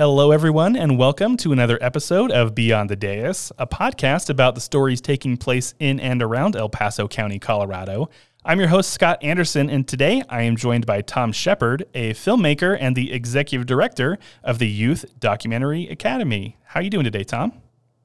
Hello, everyone, and welcome to another episode of Beyond the Dais, a podcast about the stories taking place in and around El Paso County, Colorado. I'm your host, Scott Anderson, and today I am joined by Tom Shepard, a filmmaker and the executive director of the Youth Documentary Academy. How are you doing today, Tom?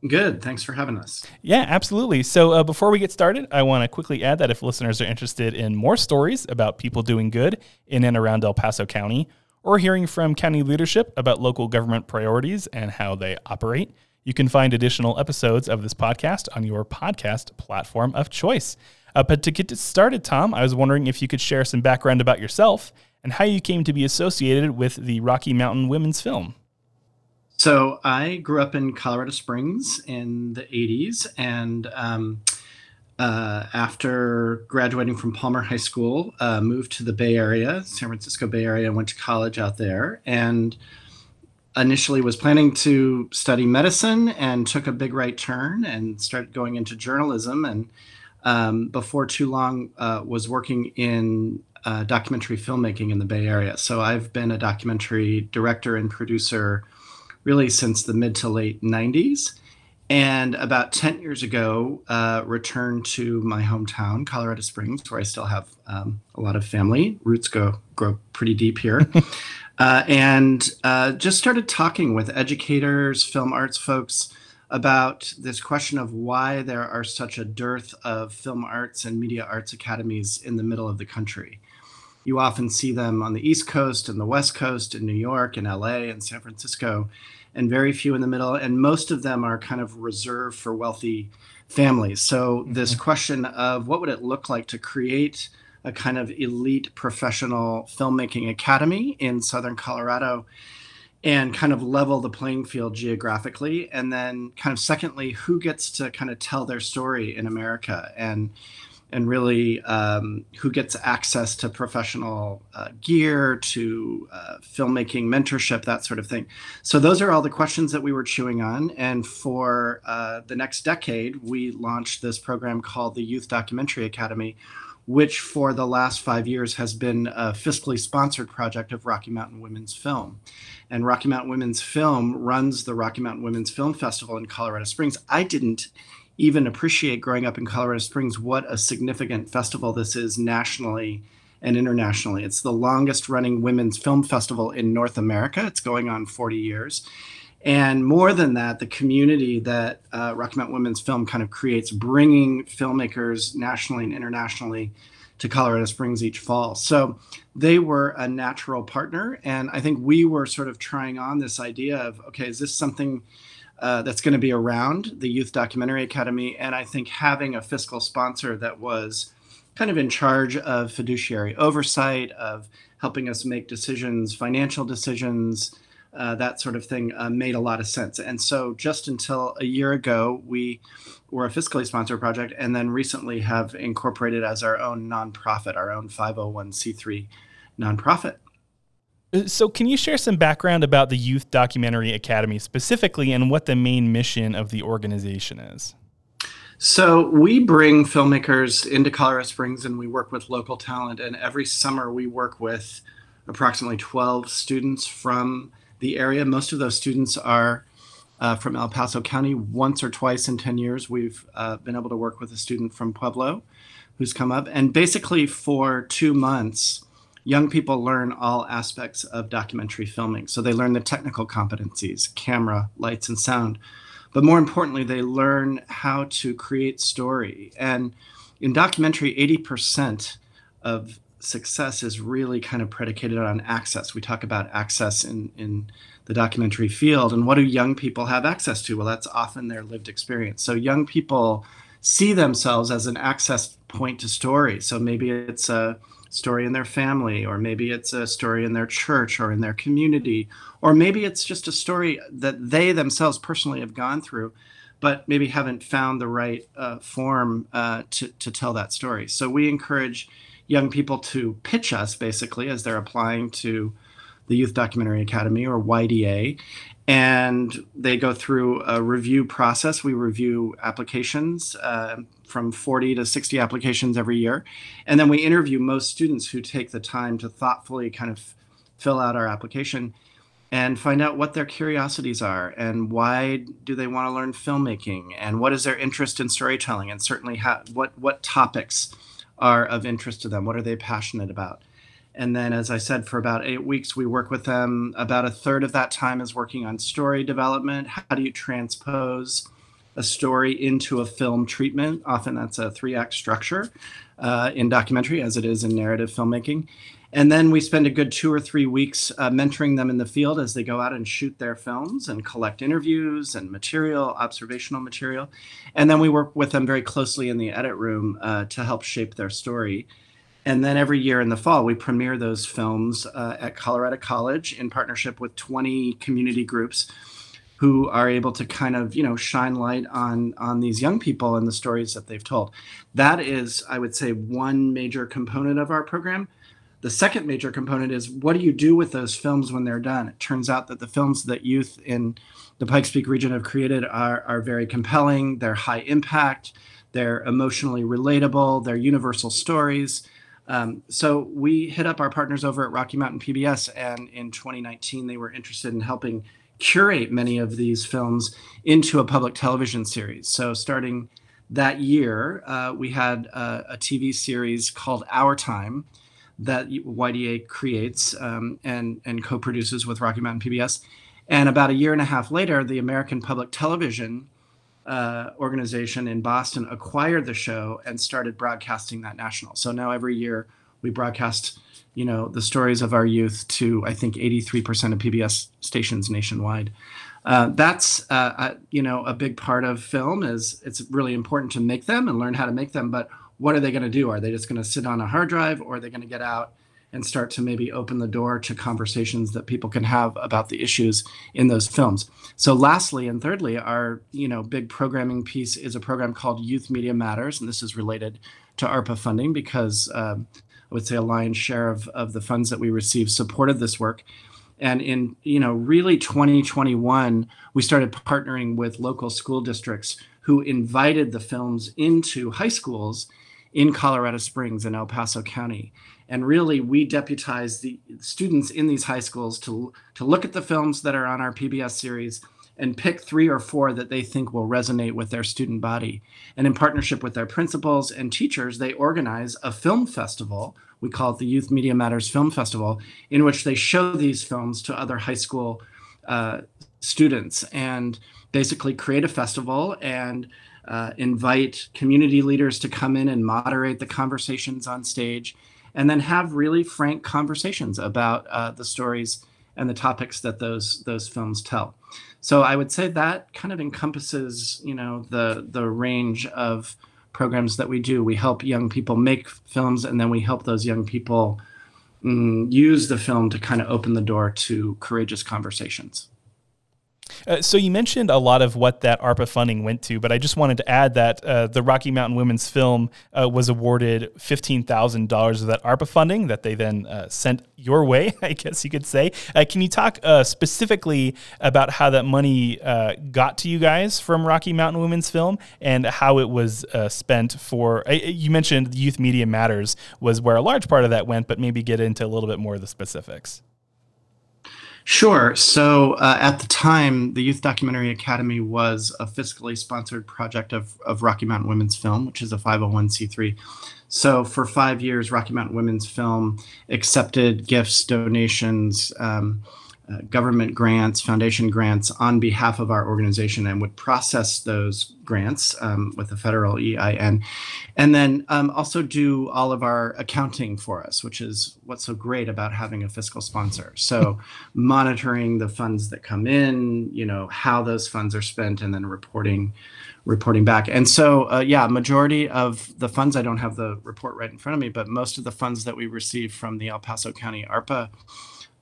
Good. Thanks for having us. Yeah, absolutely. So, uh, before we get started, I want to quickly add that if listeners are interested in more stories about people doing good in and around El Paso County, or hearing from county leadership about local government priorities and how they operate, you can find additional episodes of this podcast on your podcast platform of choice. Uh, but to get started, Tom, I was wondering if you could share some background about yourself and how you came to be associated with the Rocky Mountain Women's Film. So I grew up in Colorado Springs in the 80s, and um, uh, after graduating from Palmer High School, uh, moved to the Bay Area, San Francisco Bay Area, and went to college out there. And initially was planning to study medicine and took a big right turn and started going into journalism. And um, before too long, uh, was working in uh, documentary filmmaking in the Bay Area. So I've been a documentary director and producer really since the mid to late 90s and about 10 years ago uh, returned to my hometown colorado springs where i still have um, a lot of family. Roots go grow pretty deep here. Uh, and uh, just started talking with educators film arts folks about this question of why there are such a dearth of film arts and media arts academies in the middle of the country. You often see them on the east coast and the west coast in new york and la and san francisco and very few in the middle, and most of them are kind of reserved for wealthy families. So mm-hmm. this question of what would it look like to create a kind of elite professional filmmaking academy in southern Colorado and kind of level the playing field geographically and then kind of secondly who gets to kind of tell their story in America and and really um, who gets access to professional uh, gear, to uh, filmmaking mentorship, that sort of thing. So those are all the questions that we were chewing on. And for uh, the next decade, we launched this program called the Youth Documentary Academy, which for the last five years has been a fiscally sponsored project of Rocky Mountain Women's Film. And Rocky Mountain Women's Film runs the Rocky Mountain Women's Film Festival in Colorado Springs. I didn't even appreciate growing up in Colorado Springs what a significant festival this is nationally and internationally. It's the longest running women's film festival in North America. It's going on 40 years. And more than that, the community that uh, Rocky Mountain Women's Film kind of creates, bringing filmmakers nationally and internationally to Colorado Springs each fall. So they were a natural partner. And I think we were sort of trying on this idea of okay, is this something uh, that's going to be around the Youth Documentary Academy. And I think having a fiscal sponsor that was kind of in charge of fiduciary oversight, of helping us make decisions, financial decisions, uh, that sort of thing uh, made a lot of sense. And so, just until a year ago, we were a fiscally sponsored project, and then recently have incorporated as our own nonprofit, our own 501c3 nonprofit. Uh, so, can you share some background about the Youth Documentary Academy specifically and what the main mission of the organization is? So, we bring filmmakers into Colorado Springs and we work with local talent. And every summer, we work with approximately 12 students from the area. Most of those students are uh, from El Paso County. Once or twice in 10 years, we've uh, been able to work with a student from Pueblo who's come up. And basically, for two months, young people learn all aspects of documentary filming. So they learn the technical competencies, camera, lights, and sound. But more importantly, they learn how to create story. And in documentary, 80% of success is really kind of predicated on access. We talk about access in, in the documentary field. And what do young people have access to? Well, that's often their lived experience. So young people see themselves as an access point to story. So maybe it's a story in their family, or maybe it's a story in their church or in their community, or maybe it's just a story that they themselves personally have gone through, but maybe haven't found the right uh, form uh, to, to tell that story. So we encourage young people to pitch us basically as they're applying to the Youth Documentary Academy or YDA. And they go through a review process. We review applications, uh, from 40 to 60 applications every year. And then we interview most students who take the time to thoughtfully kind of fill out our application. and find out what their curiosities are and why do they want to learn filmmaking and what is their interest in storytelling and certainly how, what what topics are of interest to them what are they passionate about and then as i said for about eight weeks we work with them about a third of that time is working on story development how do you transpose a story into a film treatment often that's a three act structure uh, in documentary as it is in narrative filmmaking and then we spend a good two or three weeks uh, mentoring them in the field as they go out and shoot their films and collect interviews and material, observational material. And then we work with them very closely in the edit room uh, to help shape their story. And then every year in the fall, we premiere those films uh, at Colorado College in partnership with 20 community groups who are able to kind of you know shine light on on these young people and the stories that they've told that is i would say one major component of our program the second major component is what do you do with those films when they're done? It turns out that the films that youth in the Pikes Peak region have created are, are very compelling, they're high impact, they're emotionally relatable, they're universal stories. Um, so we hit up our partners over at Rocky Mountain PBS, and in 2019, they were interested in helping curate many of these films into a public television series. So starting that year, uh, we had a, a TV series called Our Time that YDA creates um, and, and co produces with Rocky Mountain PBS. And about a year and a half later, the American Public Television uh, organization in Boston acquired the show and started broadcasting that national. So now every year we broadcast, you know, the stories of our youth to I think 83% of PBS stations nationwide. Uh, that's uh, you know a big part of film is it's really important to make them and learn how to make them, but what are they going to do? Are they just going to sit on a hard drive or are they going to get out and start to maybe open the door to conversations that people can have about the issues in those films? So lastly and thirdly, our, you know, big programming piece is a program called Youth Media Matters and this is related to ARPA funding because um, I would say a lion's share of, of the funds that we received supported this work. And in, you know, really 2021, we started partnering with local school districts who invited the films into high schools in Colorado Springs and El Paso County. And really, we deputize the students in these high schools to, to look at the films that are on our PBS series and pick three or four that they think will resonate with their student body. And in partnership with their principals and teachers, they organize a film festival. We call it the Youth Media Matters Film Festival, in which they show these films to other high school uh, students and basically create a festival and uh, invite community leaders to come in and moderate the conversations on stage, and then have really frank conversations about uh, the stories and the topics that those those films tell. So I would say that kind of encompasses, you know, the the range of programs that we do. We help young people make films, and then we help those young people mm, use the film to kind of open the door to courageous conversations. Uh, so you mentioned a lot of what that ARPA funding went to, but I just wanted to add that uh, the Rocky Mountain Women's Film uh, was awarded fifteen thousand dollars of that ARPA funding that they then uh, sent your way, I guess you could say. Uh, can you talk specifically about how that money got to you guys from Rocky Mountain Women's Film and how it was spent for? you mentioned Youth Media Matters was where a large part of that went, but maybe get into a little bit more of the specifics. Sure. So uh, at the time, the Youth Documentary Academy was a fiscally sponsored project of, of Rocky Mountain Women's Film, which is a 501c3. So for five years, Rocky Mountain Women's Film accepted gifts, donations, um, uh, government grants, foundation grants on behalf of our organization and would process those grants um, with the federal EIN. And then um, also do all of our accounting for us, which is what's so great about having a fiscal sponsor. So monitoring the funds that come in, you know, how those funds are spent, and then reporting reporting back. And so, uh, yeah, majority of the funds, I don't have the report right in front of me, but most of the funds that we receive from the El Paso County ARPA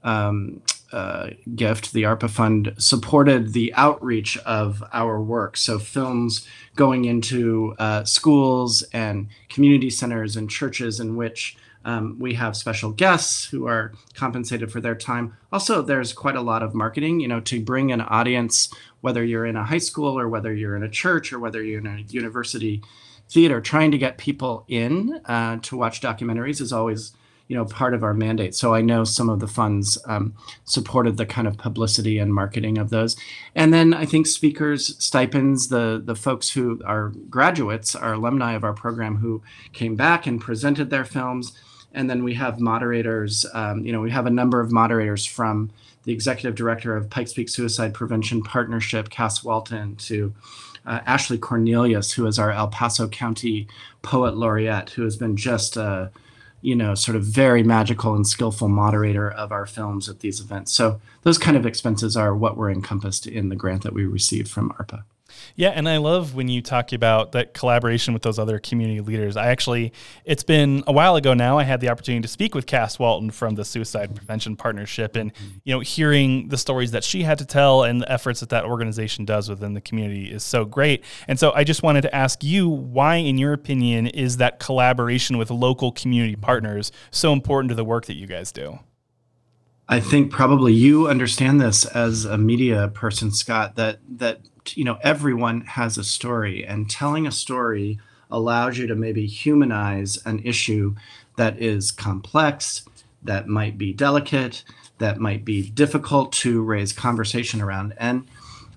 um, uh, gift, the ARPA fund supported the outreach of our work. So films going into uh, schools and community centers and churches in which um, we have special guests who are compensated for their time. Also, there's quite a lot of marketing, you know, to bring an audience, whether you're in a high school or whether you're in a church or whether you're in a university theater, trying to get people in uh, to watch documentaries is always you know part of our mandate. So i know some of the funds um, supported the kind of publicity and marketing of those. And then i think speakers stipends the the folks who are graduates are alumni of our program who came back and presented their films. And then we have moderators um, you know we have a number of moderators from the executive director of pikes peak suicide prevention partnership cass walton to uh, ashley cornelius who is our el paso county poet laureate who has been just a you know, sort of very magical and skillful moderator of our films at these events. So those kind of expenses are what were encompassed in the grant that we received from ARPA. Yeah, and I love when you talk about that collaboration with those other community leaders. I actually, it's been a while ago now. I had the opportunity to speak with Cass Walton from the Suicide mm-hmm. Prevention Partnership, and mm-hmm. you know, hearing the stories that she had to tell and the efforts that that organization does within the community is so great. And so, I just wanted to ask you, why, in your opinion, is that collaboration with local community mm-hmm. partners so important to the work that you guys do? I think probably you understand this as a media person, Scott. That that you know everyone has a story and telling a story allows you to maybe humanize an issue that is complex that might be delicate that might be difficult to raise conversation around. And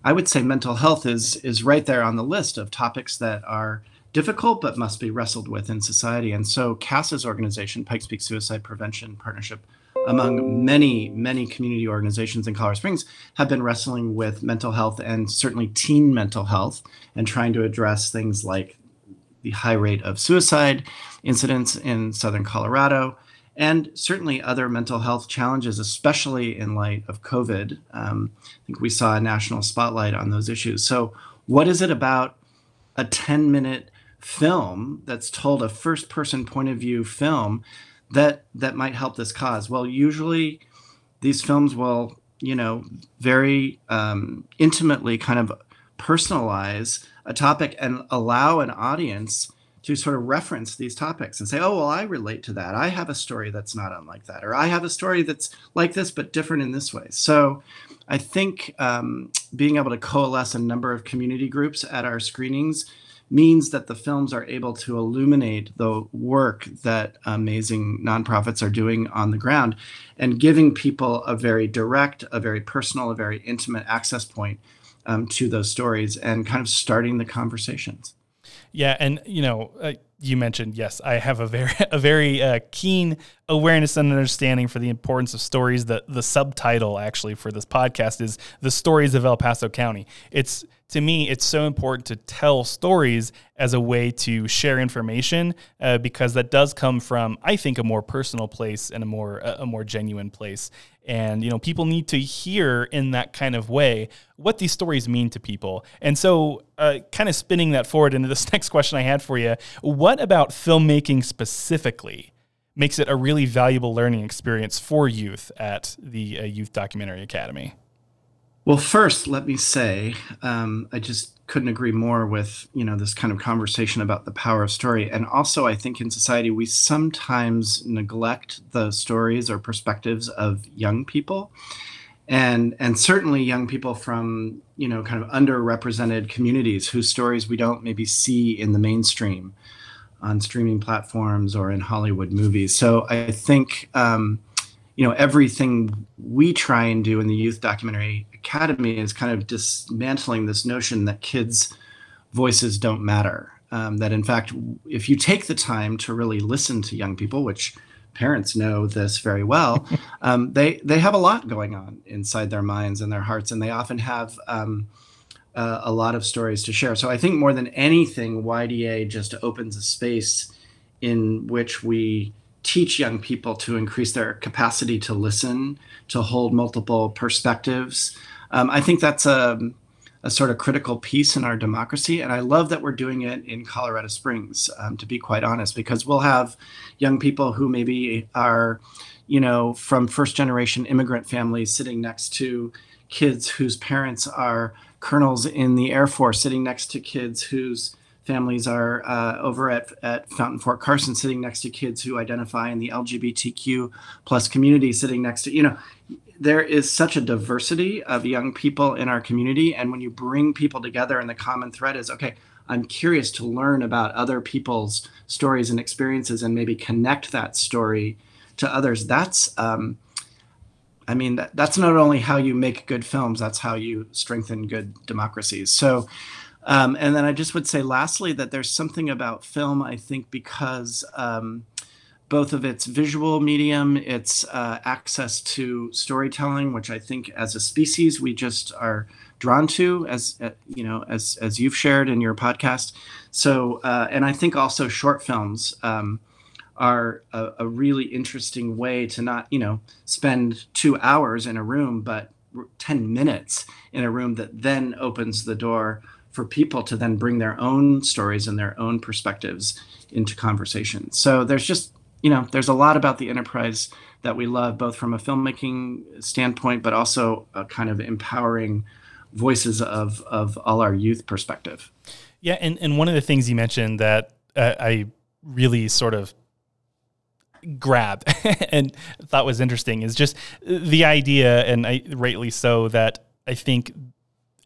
i would say mental health is is right there on the list of topics that are difficult but must be wrestled with in society. And so cass's organization pikes peak suicide prevention partnership among many, many community organizations in Colorado Springs have been wrestling with mental health and certainly teen mental health and trying to address things like the high rate of suicide incidents in southern Colorado and certainly other mental health challenges, especially in light of COVID. Um, I think we saw a national spotlight on those issues. So, what is it about a 10 minute film that's told a first person point of view film that that might help this cause? Well, usually these films will, you know, very um, intimately kind of personalize a topic and allow an audience to sort of reference these topics and say, oh, well, I relate to that. I have a story that's not unlike that. Or I have a story that's like this, but different in this way. So I think um, being able to coalesce a number of community groups at our screenings means that the films are able to illuminate the work that amazing nonprofits are doing on the ground and giving people a very direct, a very personal, a very intimate access point um, to those stories and kind of starting the conversations. Yeah, and you know, uh, you mentioned yes, I have a very a very uh, keen awareness and understanding for the importance of stories. The the subtitle actually for this podcast is the stories of El Paso County. It's to me, it's so important to tell stories as a way to share information uh, because that does come from, I think, a more personal place and a more a more genuine place. And you know, people need to hear in that kind of way what these stories mean to people. And so, uh, kind of spinning that forward into this next question I had for you: What about filmmaking specifically? Makes it a really valuable learning experience for youth at the uh, Youth Documentary Academy. Well, first, let me say um, I just couldn't agree more with you know this kind of conversation about the power of story, and also I think in society we sometimes neglect the stories or perspectives of young people, and and certainly young people from you know kind of underrepresented communities whose stories we don't maybe see in the mainstream on streaming platforms or in Hollywood movies. So I think. Um, you know everything we try and do in the youth documentary academy is kind of dismantling this notion that kids voices don't matter um, that in fact if you take the time to really listen to young people which parents know this very well um, they they have a lot going on inside their minds and their hearts and they often have um, uh, a lot of stories to share so i think more than anything yda just opens a space in which we teach young people to increase their capacity to listen, to hold multiple perspectives. Um, I think that's a, a, sort of critical piece in our democracy. And I love that we're doing it in Colorado Springs, um, to be quite honest, because we'll have young people who maybe are, you know, from first generation immigrant families sitting next to kids whose parents are colonels in the Air Force, sitting next to kids whose families are uh, over at, at Fountain Fort Carson sitting next to kids who identify in the LGBTQ plus community sitting next to, you know, there is such a diversity of young people in our community. And when you bring people together and the common thread is, okay, I'm curious to learn about other people's stories and experiences and maybe connect that story to others. That's, um, I mean, that, that's not only how you make good films, that's how you strengthen good democracies. So, um, and then I just would say, lastly, that there's something about film, I think, because um, both of its visual medium, its uh, access to storytelling, which I think as a species we just are drawn to, as uh, you know, as as you've shared in your podcast. So, uh, and I think also short films um, are a, a, really interesting way to not, you know, spend two hours in a room, but ten minutes in a room that then opens the door for people to then bring their own stories and their own perspectives into conversation. So there's just you know, there's a lot about the enterprise that we love, both from a filmmaking standpoint, but also a kind of empowering voices of of all our youth perspective. Yeah, and and one of the things you mentioned that uh, I really sort of grabbed and thought was interesting is just the idea, and I rightly so, that I think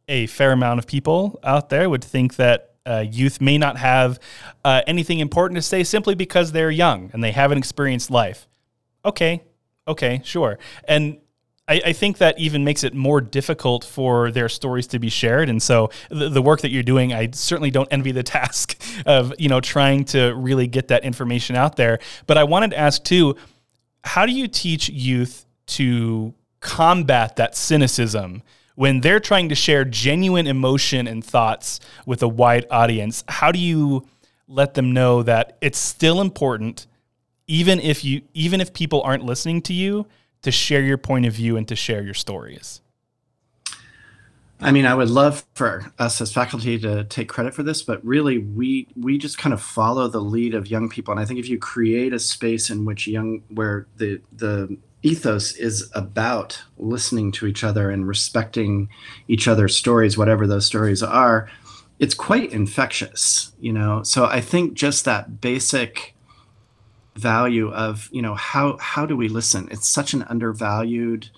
a fair amount of people out there would think that uh, youth may not have uh, anything important to say simply because they're young and they haven't experienced life. Okay, okay, sure. And I, I, think that even makes it more difficult for their stories to be shared. And so the, the, work that you're doing, I certainly don't envy the task of you know trying to really get that information out there. But I wanted to ask too, how do you teach youth to combat that cynicism? when they're trying to share genuine emotion and thoughts with a wide audience, how do you let them know that it's still important even if you even if people aren't listening to you to share your point of view and to share your stories? I mean, I would love for us as faculty to take credit for this, but really we we just kind of follow the lead of young people. And I think if you create a space in which young where the the ethos is about listening to each other and respecting each other's stories, whatever those stories are, it's quite infectious, you know. So I think just that basic value of, you know, how how do we listen? It's such an undervalued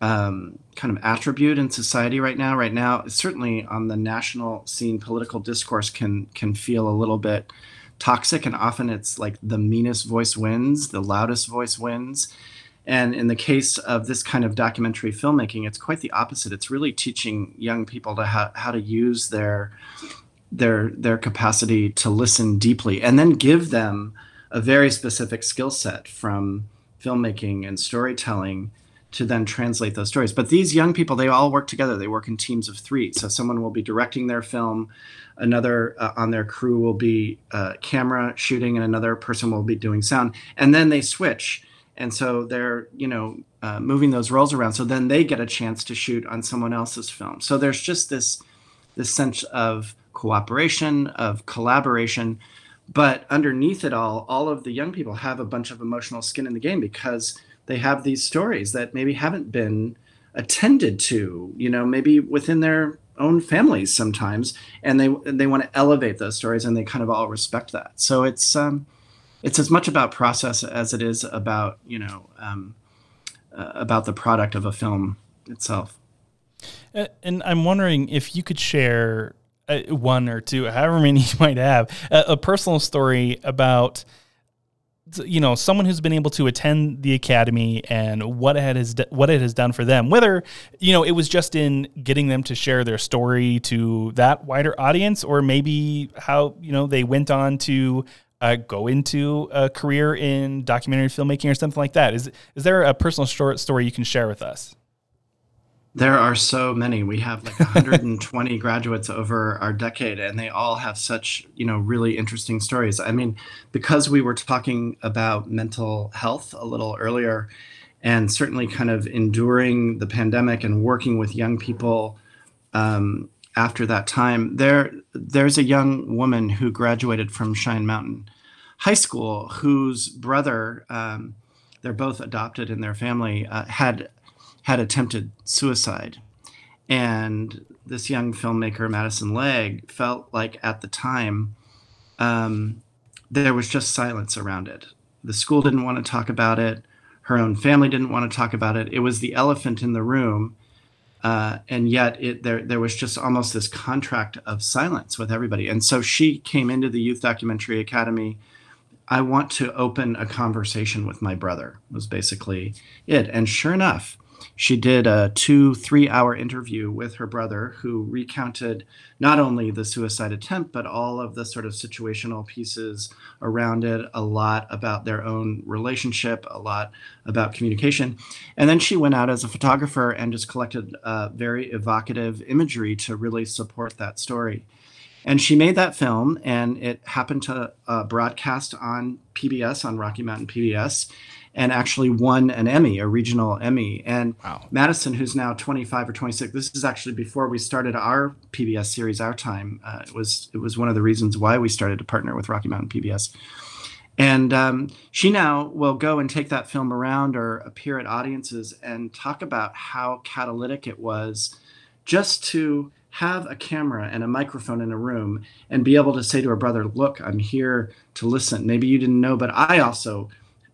um, kind of attribute in society right now. Right now, certainly on the national scene, political discourse can can feel a little bit toxic, and often it's like the meanest voice wins, the loudest voice wins and in the case of this kind of documentary filmmaking, it's quite the opposite. It's really teaching young people to how, how to use their their their capacity to listen deeply, and then give them a very specific skill set from filmmaking and storytelling to then translate those stories. But these young people, they all work together. They work in teams of three. So someone will be directing their film, another uh, on their crew will be uh, camera shooting, and another person will be doing sound. And then they switch and so they're you know uh, moving those roles around so then they get a chance to shoot on someone else's film so there's just this this sense of cooperation of collaboration but underneath it all all of the young people have a bunch of emotional skin in the game because they have these stories that maybe haven't been attended to you know maybe within their own families sometimes and they they want to elevate those stories and they kind of all respect that so it's um it's as much about process as it is about you know um, uh, about the product of a film itself. And I'm wondering if you could share uh, one or two, however many you might have, a personal story about you know someone who's been able to attend the academy and what it has what it has done for them whether you know it was just in getting them to share their story to that wider audience or maybe how you know they went on to uh, go into a career in documentary filmmaking or something like that? Is is there a personal short story you can share with us? There are so many. We have like 120 graduates over our decade, and they all have such, you know, really interesting stories. I mean, because we were talking about mental health a little earlier, and certainly kind of enduring the pandemic and working with young people um, after that time, there there's a young woman who graduated from Cheyenne Mountain High School whose brother, um, they're both adopted in their family, uh, had had attempted suicide, and this young filmmaker Madison Legg felt like at the time um, there was just silence around it. The school didn't want to talk about it. Her own family didn't want to talk about it. It was the elephant in the room uh, and yet it, there there was just almost this contract of silence with everybody. And so she came into the Youth Documentary Academy I want to open a conversation with my brother, was basically it. And sure enough, she did a two, three hour interview with her brother who recounted not only the suicide attempt, but all of the sort of situational pieces around it, a lot about their own relationship, a lot about communication. And then she went out as a photographer and just collected uh, very evocative imagery to really support that story. And she made that film, and it happened to uh, broadcast on PBS, on Rocky Mountain PBS and actually won an Emmy, a regional Emmy. And wow. Madison, who's now 25 or 26, this is actually before we started our PBS series, Our Time. Uh, it was it was one of the reasons why we started to partner with Rocky Mountain PBS. And um, she now will go and take that film around or appear at audiences and talk about how catalytic it was just to have a camera and a microphone in a room and be able to say to her brother, Look, I'm here to listen. Maybe you didn't know, but I also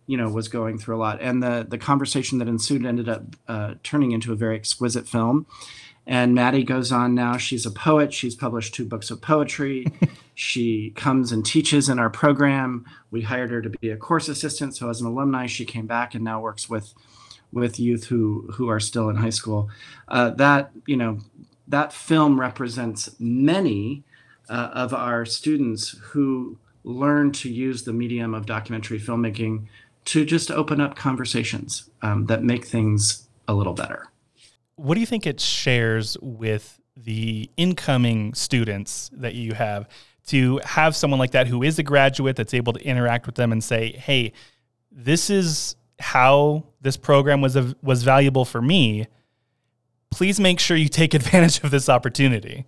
you know was going through a lot. And the the conversation that ensued ended up uh, turning into a very exquisite film. And maddie goes on now. She's a poet. She's published two books of poetry. She comes and teaches in our program. We hired her to be a course assistant. So as an alumni she came back and now works with with youth who who are still in high school. Uh, that you know that film represents many uh, of our students who learn to use the medium of documentary filmmaking to just open up conversations um, that make things a little better. What do you think it shares with the incoming students that you have to have someone like that who is a graduate that's able to interact with them and say, "Hey, this is how this program was a, was valuable for me. Please make sure you take advantage of this opportunity."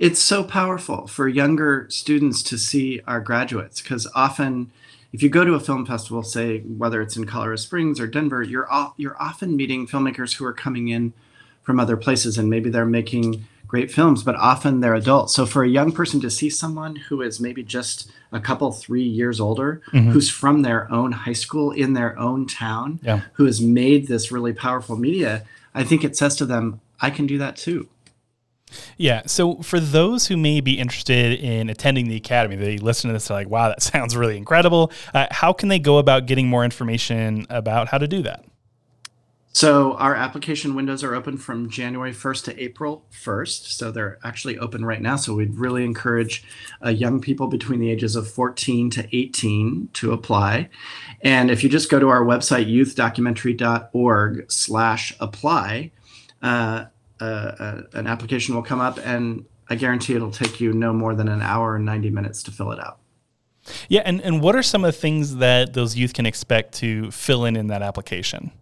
It's so powerful for younger students to see our graduates because often if you go to a film festival, say whether it's in Colorado Springs or Denver, you're you're often meeting filmmakers who are coming in from other places, and maybe they're making great films, but often they're adults. So for a young person to see someone who is maybe just a couple, three years older, mm-hmm. who's from their own high school in their own town, yeah. who has made this really powerful media, I think it says to them, I can do that too. Yeah. So for those who may be interested in attending the academy, they listen to this, they're like, wow, that sounds really incredible. Uh, how can they go about getting more information about how to do that? So our application windows are open from January 1st to April 1st. So they're actually open right now. So we'd really encourage uh, young people between the ages of 14 to 18 to apply. And if you just go to our website, youthdocumentary.org slash apply, uh, uh, an application will come up, and I guarantee it'll take you no more than an hour and 90 minutes to fill it out. Yeah, and, and what are some of the things that those youth can expect to fill in in that application?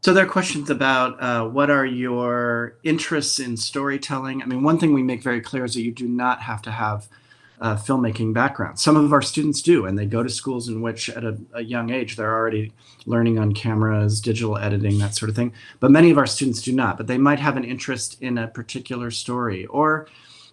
So there are questions about uh, what are your interests in storytelling. I mean, one thing we make very clear is that you do not have to have uh, filmmaking background. Some of our students do, and they go to schools in which, at a, a, young age, they're already learning on cameras, digital editing, that sort of thing. But many of our students do not. But they might have an interest in a particular story, or,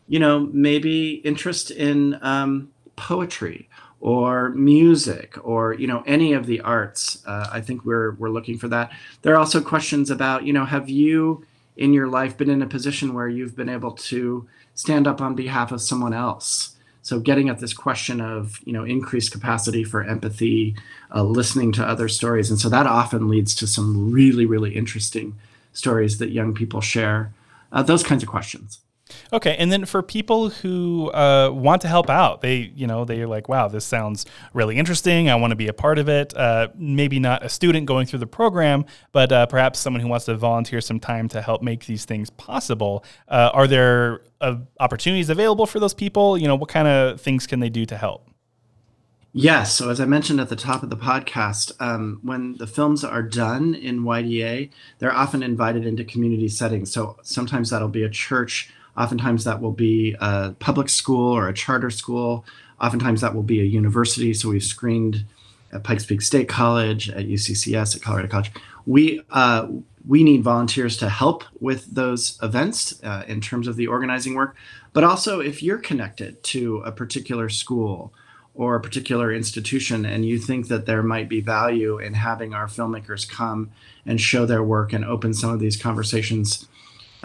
you know, maybe interest in um, poetry or music or you know any of the arts uh, i think we're we're looking for that there are also questions about you know have you in your life been in a position where you've been able to stand up on behalf of someone else so getting at this question of you know increased capacity for empathy, uh, listening to other stories, and so that often leads to some really really interesting stories that young people share. Uh, those kinds of questions. Okay, and then for people who uh, want to help out, they you know they're like, wow, this sounds really interesting. I want to be a part of it. Uh, maybe not a student going through the program, but uh, perhaps someone who wants to volunteer some time to help make these things possible. Uh, are there uh, opportunities available for those people? You know, what kind of things can they do to help? Yes. So, as I mentioned at the top of the podcast, um, when the films are done in YDA, they're often invited into community settings. So, sometimes that'll be a church Oftentimes that will be a public school or a charter school. Oftentimes that will be a university. So we've screened at Pikes Peak State College, at UCCS, at Colorado College. We uh, we need volunteers to help with those events uh, in terms of the organizing work, but also if you're connected to a particular school or a particular institution and you think that there might be value in having our filmmakers come and show their work and open some of these conversations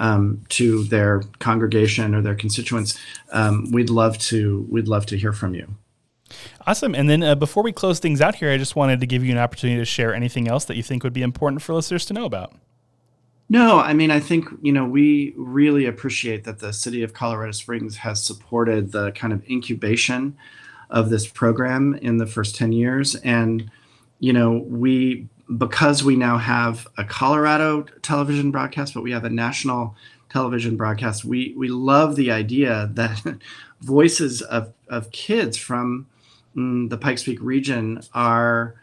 um, to their congregation or their constituents, um, we'd love to we'd love to hear from you. Awesome. And then uh, before we close things out here, I just wanted to give you an opportunity to share anything else that you think would be important for listeners to know about. No, I mean, I think, you know, we really appreciate that the city of Colorado Springs has supported the kind of incubation of this program in the first 10 years. And, you know, we, because we now have a Colorado television broadcast, but we have a national television broadcast, we, we love the idea that voices of, of kids from mm, the Pikes Peak region are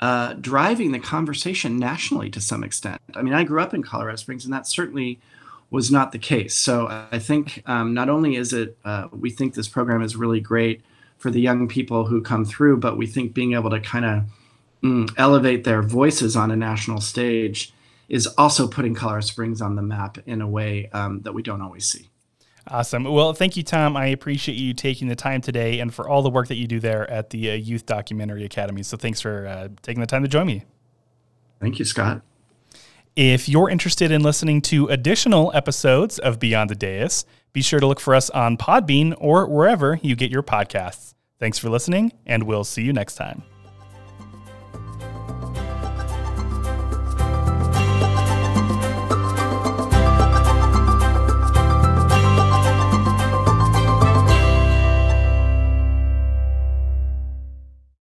uh, driving the conversation nationally to some extent. I mean, I grew up in Colorado Springs, and that certainly was not the case. So I think um, not only is it, uh, we think this program is really great for the young people who come through, but we think being able to kind of mm, elevate their voices on a national stage is also putting Colorado Springs on the map in a way um, that we don't always see. Awesome. Well, thank you, Tom. I appreciate you taking the time today and for all the work that you do there at the uh, Youth Documentary Academy. So thanks for uh, taking the time to join me. Thank you, Scott. If you're interested in listening to additional episodes of Beyond the Dais, be sure to look for us on Podbean or wherever you get your podcasts. Thanks for listening, and we'll see you next time.